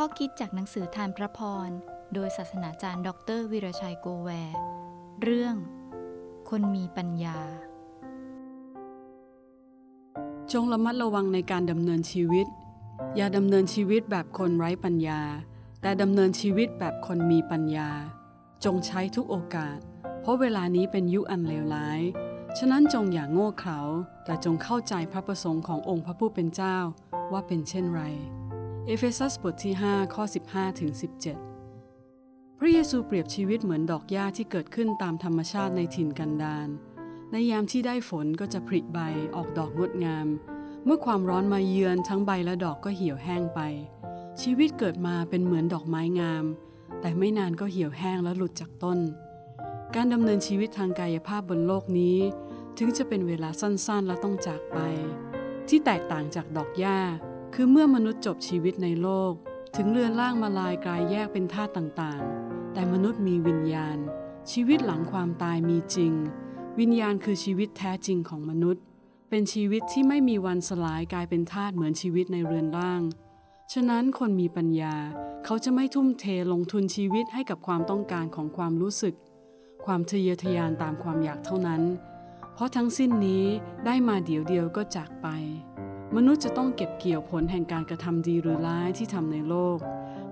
ข้อคิดจากหนังสือทานพระพร โดยศาสนาจารย์ ดรวิรชัยโกแวร์ เรื่อง คนมีปัญญา จงระมัดระวังในการดำเนินชีวิต อย่าดำเนินชีวิตแบบคนไร้ปัญญา แต่ดำเนินชีวิตแบบคนมีปัญญา จงใช้ทุกโอกาส เพราะเวลานี้เป็นยุคอันเลวร้าย ฉะนั้นจงอย่าโง่เขลาแต่จงเข้าใจพระประสงค์ขององค์พระผู้เป็นเจ้าว่าเป็นเช่นไร เอเฟซัสบทที่ 5 ข้อ 15 ถึง 17 พระเยซูเปรียบชีวิตเหมือนดอกหญ้าที่เกิดขึ้นตามธรรมชาติในถิ่นกันดารในยามที่ได้ฝนก็จะผลิใบออกดอกงดงาม เมื่อความร้อนมาเยือนทั้งใบและดอกก็เหี่ยวแห้งไป ชีวิตเกิดมาเป็นเหมือนดอกไม้งาม แต่ไม่นานก็เหี่ยวแห้งและหลุดจากต้น การดำเนินชีวิตทางกายภาพบนโลกนี้ ถึงจะเป็นเวลาสั้นๆและต้องจากไป ที่แตกต่างจากดอกหญ้า คือเมื่อมนุษย์จบชีวิตในโลก ถึงเรือนร่างมาลายกลายแยกเป็นธาตุต่างๆ แต่มนุษย์มีวิญญาณ ชีวิตหลังความตายมีจริง วิญญาณคือชีวิตแท้จริงของมนุษย์ เป็นชีวิตที่ไม่มีวันสลายกลายเป็นธาตุเหมือนชีวิตในเรือนร่าง ฉะนั้นคนมีปัญญา เขาจะไม่ทุ่มเทลงทุนชีวิตให้กับความต้องการของความรู้สึก ความทะเยอทะยานตามความอยากเท่านั้น เพราะทั้งสิ้นนี้ได้มาเดี๋ยวเดียวก็จากไป มนุษย์จะต้องเก็บเกี่ยวผลแห่งการกระทำดีหรือร้ายที่ทำในโลก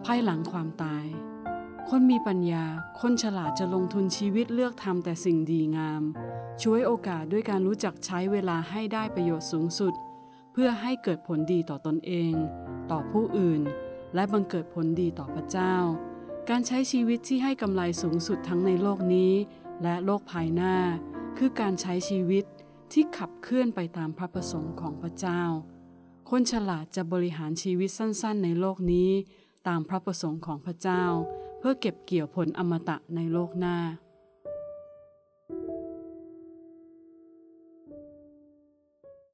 ภายหลังความตาย คนมีปัญญา คนฉลาดจะลงทุนชีวิตเลือกทำแต่สิ่งดีงาม ช่วยโอกาสด้วยการรู้จักใช้เวลาให้ได้ประโยชน์สูงสุด เพื่อให้เกิดผลดีต่อตนเอง ต่อผู้อื่น และบังเกิดผลดีต่อพระเจ้า การใช้ชีวิตที่ให้กำไรสูงสุดทั้งในโลกนี้ และโลกภายหน้า คือการใช้ชีวิตที่ขับเคลื่อนไปตามพระประสงค์ของพระเจ้า คนฉลาดจะบริหารชีวิตสั้นๆ ในโลกนี้ ตามพระประสงค์ของพระเจ้า เพื่อเก็บเกี่ยวผลอมตะในโลกหน้า